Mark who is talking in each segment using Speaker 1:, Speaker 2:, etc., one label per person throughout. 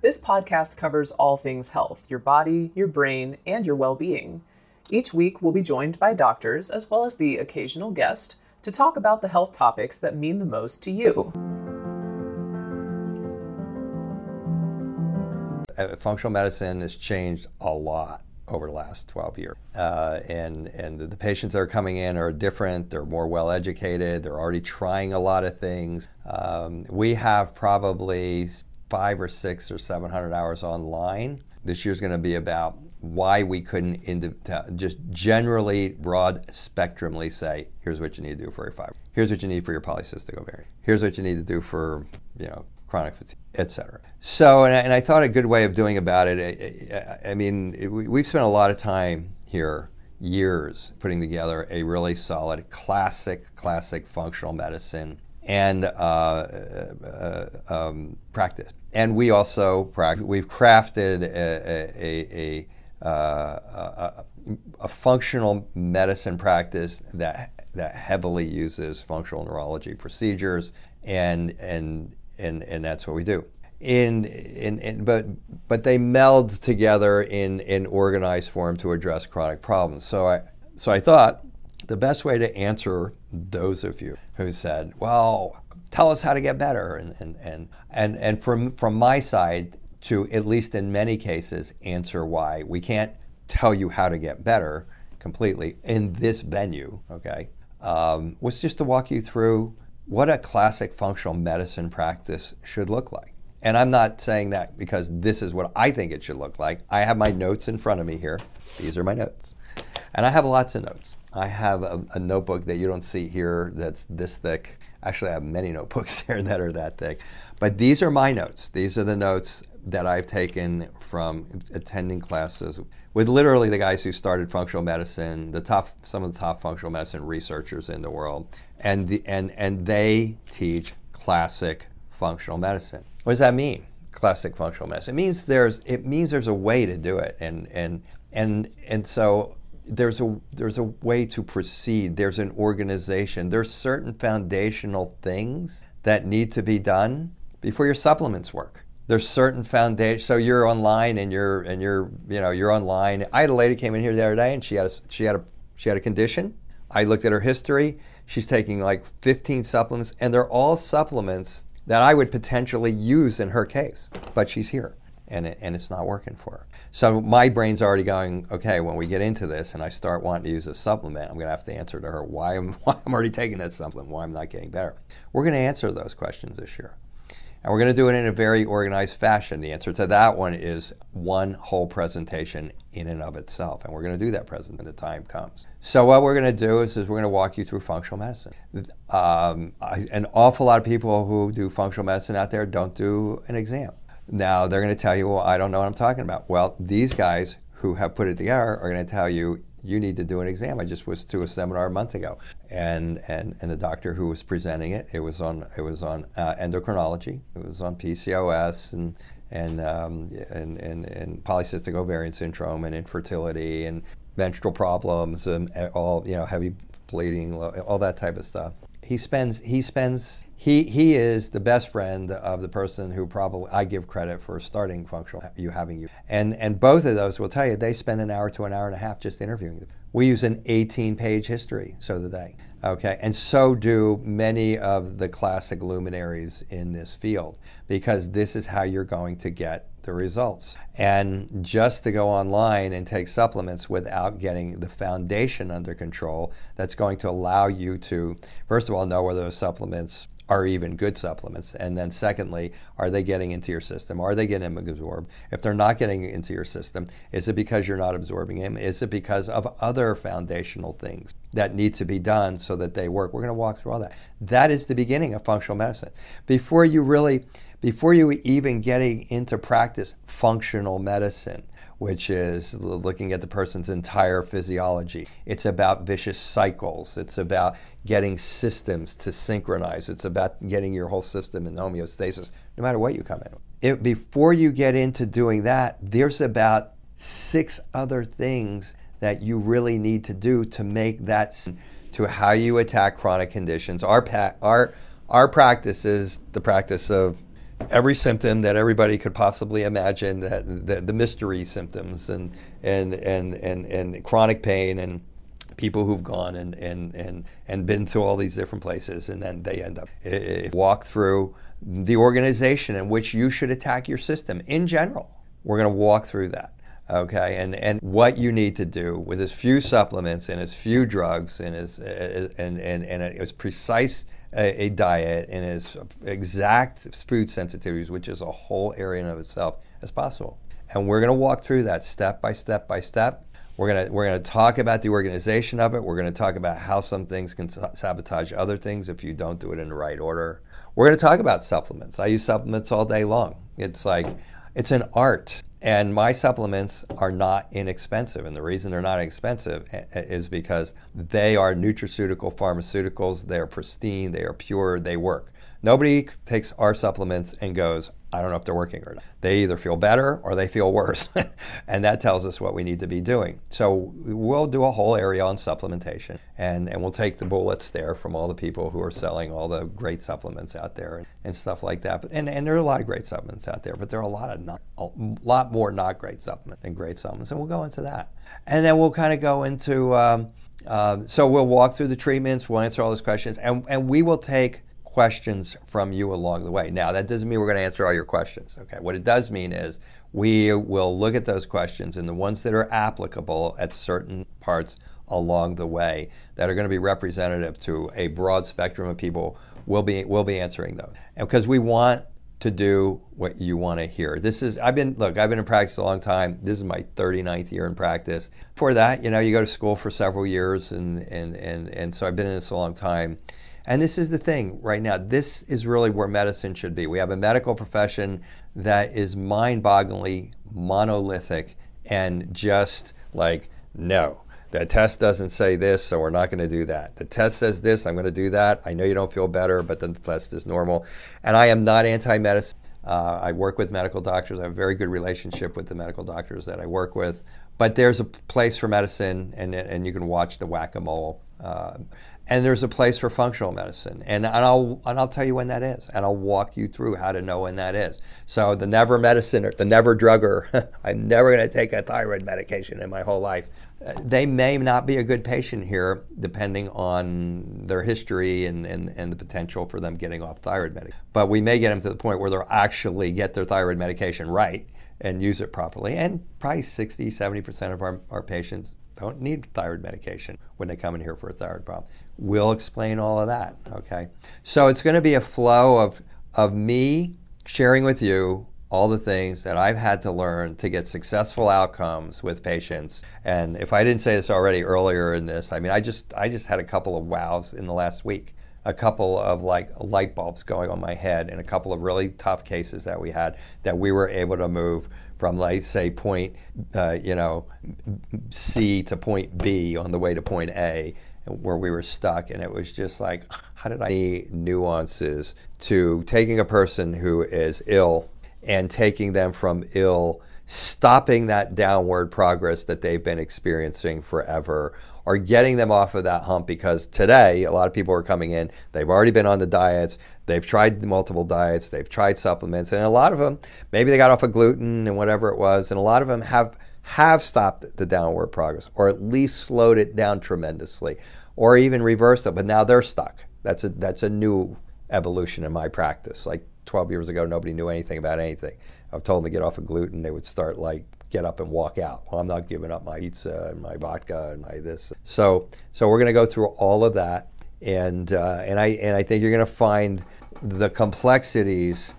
Speaker 1: This podcast covers all things health your body, your brain, and your well being. Each week, we'll be joined by doctors as well as the occasional guest to talk about the health topics that mean the most to you.
Speaker 2: Uh, functional medicine has changed a lot over the last 12 years. Uh, and, and the patients that are coming in are different, they're more well educated, they're already trying a lot of things. Um, we have probably five or six or 700 hours online. This year's going to be about why we couldn't just generally broad spectrumly say here's what you need to do for your fiber here's what you need for your polycystic ovarian here's what you need to do for you know chronic fatigue etc so and I, and I, thought a good way of doing about it i, I mean it, we've spent a lot of time here years putting together a really solid classic classic functional medicine and uh, uh, um, practice and we also practice, we've crafted a, a, a uh, a, a, functional medicine practice that that heavily uses functional neurology procedures, and and and and that's what we do. In, in, in but but they meld together in in organized form to address chronic problems. So I so I thought the best way to answer those of you who said, well, tell us how to get better, and and and and, and from from my side, to, at least in many cases, answer why. We can't tell you how to get better completely in this venue, okay? Um, was just to walk you through what a classic functional medicine practice should look like. And I'm not saying that because this is what I think it should look like. I have my notes in front of me here. These are my notes. And I have lots of notes. I have a, a, notebook that you don't see here that's this thick. Actually, I have many notebooks here that are that thick. But these are my notes. These are the notes that I've taken from attending classes with literally the guys who started functional medicine, the top, some of the top functional medicine researchers in the world, and the, and and they teach classic functional medicine. What does that mean? Classic functional medicine. It means there's it means there's a way to do it, and and and and so there's a there's a way to proceed. There's an organization. There's certain foundational things that need to be done before your supplements work there's certain foundation. So you're online and you're and you're you know you're online. I had a lady came in here the other day and she had a, she had a she had a condition. I looked at her history. She's taking like 15 supplements, and they're all supplements that I would potentially use in her case. But she's here, and it, and it's not working for her. So my brain's already going. Okay, when we get into this, and I start wanting to use a supplement, I'm going to have to answer to her why I'm why I'm already taking that supplement, why I'm not getting better. We're going to answer those questions this year. And we're going to do it in a very organized fashion. The answer to that one is one whole presentation in and of itself. And we're going to do that present when the time comes. So, what we're going to do is, is we're going to walk you through functional medicine. Um, I, an awful lot of people who do functional medicine out there don't do an exam. Now, they're going to tell you, well, I don't know what I'm talking about. Well, these guys who have put it together are going to tell you you need to do an exam. I just was to a seminar a month ago, and and, and the doctor who was presenting it, it was on it was on uh, endocrinology, it was on PCOS and and, um, and and and polycystic ovarian syndrome and infertility and menstrual problems and all you know heavy bleeding, all that type of stuff. He spends he spends he he is the best friend of the person who probably I give credit for starting functional you having you. And and both of those will tell you they spend an hour to an hour and a half just interviewing them. We use an 18 page history, so do they. Okay, and so do many of the classic luminaries in this field because this is how you're going to get the results. And just to go online and take supplements without getting the foundation under control, that's going to allow you to, first of all, know whether those supplements are even good supplements? And then, secondly, are they getting into your system? Are they getting absorbed? If they're not getting into your system, is it because you're not absorbing them? Is it because of other foundational things that need to be done so that they work? We're going to walk through all that. That is the beginning of functional medicine. Before you really, before you even getting into practice functional medicine, which is looking at the person's entire physiology. It's about vicious cycles. It's about getting systems to synchronize. It's about getting your whole system in homeostasis, no matter what you come in. It, before you get into doing that, there's about six other things that you really need to do to make that to how you attack chronic conditions. Our, pa- our, our practice is the practice of every symptom that everybody could possibly imagine, that the, the mystery symptoms and, and, and, and, and chronic pain and people who've gone and, and, and, and been to all these different places and then they end up it, it, walk through the organization in which you should attack your system in general. We're going to walk through that. Okay, and, and what you need to do with as few supplements and as few drugs and as uh, and, and, and as precise a, a diet and as exact food sensitivities, which is a whole area in of itself, as possible. And we're going to walk through that step by step by step. We're going to we're going to talk about the organization of it. We're going to talk about how some things can sabotage other things if you don't do it in the right order. We're going to talk about supplements. I use supplements all day long. It's like it's an art. And my supplements are not inexpensive. And the reason they're not expensive eh, eh, is because they are nutraceutical pharmaceuticals. They are pristine, they are pure, they work. Nobody takes our supplements and goes, I don't know if they're working or not. They either feel better or they feel worse. and that tells us what we need to be doing. So we'll do a whole area on supplementation and, and we'll take the bullets there from all the people who are selling all the great supplements out there and, and stuff like that. But, and, and there are a lot of great supplements out there, but there are a lot of not, a lot more not great supplements than great supplements. And we'll go into that. And then we'll kind of go into, um, uh, so we'll walk through the treatments, we'll answer all those questions, and, and we will take questions from you along the way. Now, that doesn't mean we're going to answer all your questions. Okay, what it does mean is we will look at those questions and the ones that are applicable at certain parts along the way that are going to be representative to a broad spectrum of people. We'll be we'll be answering those, because we want to do what you want to hear. This is I've been look, I've been in practice a long time. This is my 39th year in practice. For that, you know, you go to school for several years and and and and so I've been in this a long time. And this is the thing right now. This is really where medicine should be. We have a medical profession that is mind bogglingly monolithic and just like, no, the test doesn't say this, so we're not going to do that. The test says this, I'm going to do that. I know you don't feel better, but the test is normal. And I am not anti medicine. Uh, I work with medical doctors. I have a very good relationship with the medical doctors that I work with. But there's a place for medicine, and, and you can watch the whack a mole. Uh, and there's a place for functional medicine. And, and I'll and I'll tell you when that is. And I'll walk you through how to know when that is. So the never medicine or the never drugger I'm never going to take a thyroid medication in my whole life. Uh, they may not be a good patient here depending on their history and, and, and the potential for them getting off thyroid medication but we may get them to the point where they'll actually get their thyroid medication right and use it properly. And probably 60 70% of our, our patients don't need thyroid medication when they come in here for a thyroid problem. We'll explain all of that, okay? So it's going to be a flow of, of me sharing with you all the things that I've had to learn to get successful outcomes with patients. And if I didn't say this already earlier in this, I mean, I just I just had a couple of wows in the last week, a couple of like light bulbs going on my head, and a couple of really tough cases that we had that we were able to move from like say point uh, you know C to point B on the way to point A where we were stuck. And it was just like how did I need nuances to taking a person who is ill and taking them from ill stopping that downward progress that they've been experiencing forever or getting them off of that hump because today a lot of people are coming in. They've already been on the diets. They've tried multiple diets. They've tried supplements. And a lot of them maybe they got off of gluten and whatever it was and a lot of them have have stopped the downward progress or at least slowed it down tremendously or even reversed it but now they're stuck. That's a that's a new evolution in my practice. Like 12 years ago nobody knew anything about anything. I've told them to get off of gluten. They would start like get up and walk out. Well, I'm not giving up my pizza and my vodka and my this. So, so we're going to go through all of that, and uh, and I and I think you're going to find the complexities,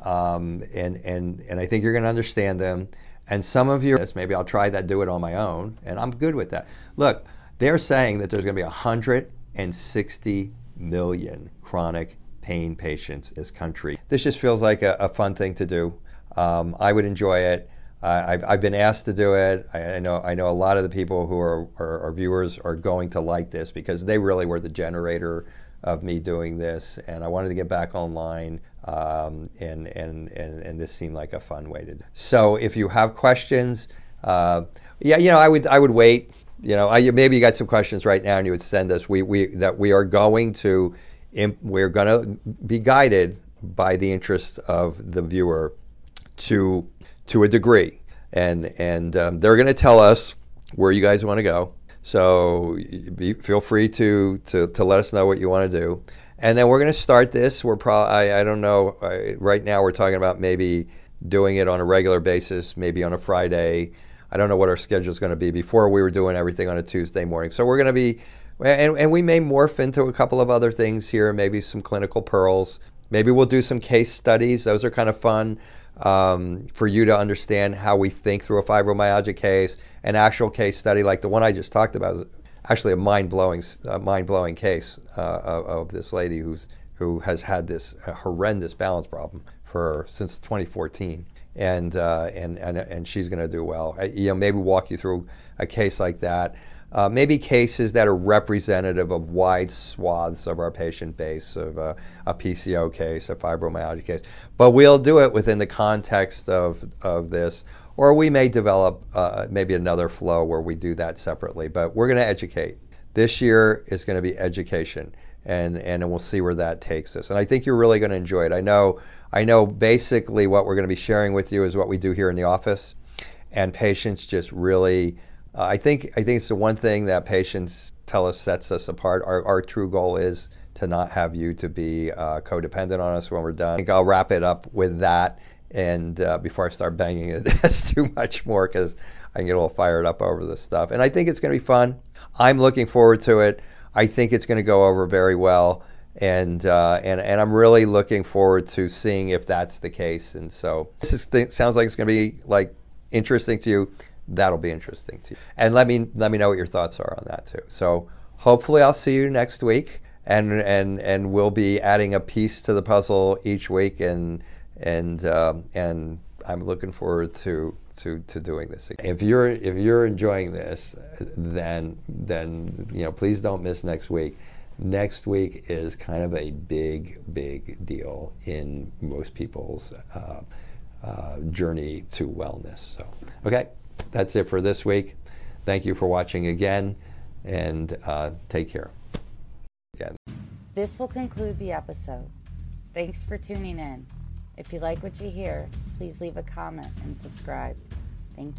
Speaker 2: um, and and and I think you're going to understand them. And some of you, maybe I'll try that, do it on my own, and I'm good with that. Look, they're saying that there's going to be 160 million chronic pain patients in this country. This just feels like a, a fun thing to do. Um, I would enjoy it. Uh, I've, I've been asked to do it. I, I, know I know a lot of the people who are, are, are, viewers are going to like this because they really were the generator of me doing this, and I wanted to get back online, um, and, and and and this seemed like a fun way to. do So if you have questions, uh, yeah, you know, I would I would wait. You know, I, maybe you got some questions right now, and you would send us. We we that we are going to, we're going to be guided by the interest of the viewer to to a degree, and and um, they're going to tell us where you guys want to go. So be, feel free to, to to let us know what you want to do, and then we're going to start this. We're probably I, I don't know I, right now we're talking about maybe doing it on a regular basis, maybe on a Friday. I don't know what our schedule is going to be. Before we were doing everything on a Tuesday morning, so we're going to be, and, and we may morph into a couple of other things here, maybe some clinical pearls. Maybe we'll do some case studies. Those are kind of fun um, for you to understand how we think through a fibromyalgia case. An actual case study like the one I just talked about is actually a mind blowing, uh, mind blowing case uh, of, of, this lady who's who has had this horrendous balance problem for since 2014 and uh, and and and she's going to do well. I, you know, maybe walk you through a case like that. Uh, maybe cases that are representative of wide swaths of our patient base, of uh, a PCO case, a fibromyalgia case. But we'll do it within the context of, of this, or we may develop uh, maybe another flow where we do that separately. But we're going to educate. This year is going to be education, and, and we'll see where that takes us. And I think you're really going to enjoy it. I know I know basically what we're going to be sharing with you is what we do here in the office, and patients just really. I think I think it's the one thing that patients tell us sets us apart. Our, our true goal is to not have you to be uh, codependent on us when we're done. I think I'll wrap it up with that, and uh, before I start banging it that's too much more because I can get a little fired up over this stuff. And I think it's going to be fun. I'm looking forward to it. I think it's going to go over very well and uh, and and I'm really looking forward to seeing if that's the case. And so this is, sounds like it's going to be like interesting to you. That'll be interesting to you. And let me let me know what your thoughts are on that too. So hopefully I'll see you next week, and and and we'll be adding a piece to the puzzle each week, and and um, and I'm looking forward to to, to doing this. If you're if you're enjoying this, then then you know please don't miss next week next week is kind of a big, big deal in most people's uh, uh, journey to wellness. So, okay, that's it for this week. Thank you for watching again, and uh, take care. Again.
Speaker 3: This will conclude the episode. Thanks for tuning in. If you like what you hear, please leave a comment and subscribe. Thank you.